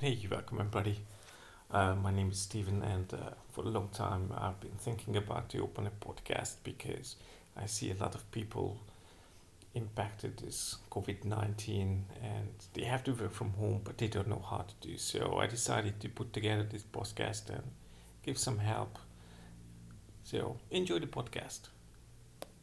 Hey, you're welcome everybody. Uh, my name is Stephen, and uh, for a long time I've been thinking about to open a podcast because I see a lot of people impacted this COVID 19 and they have to work from home, but they don't know how to do so. I decided to put together this podcast and give some help. So, enjoy the podcast.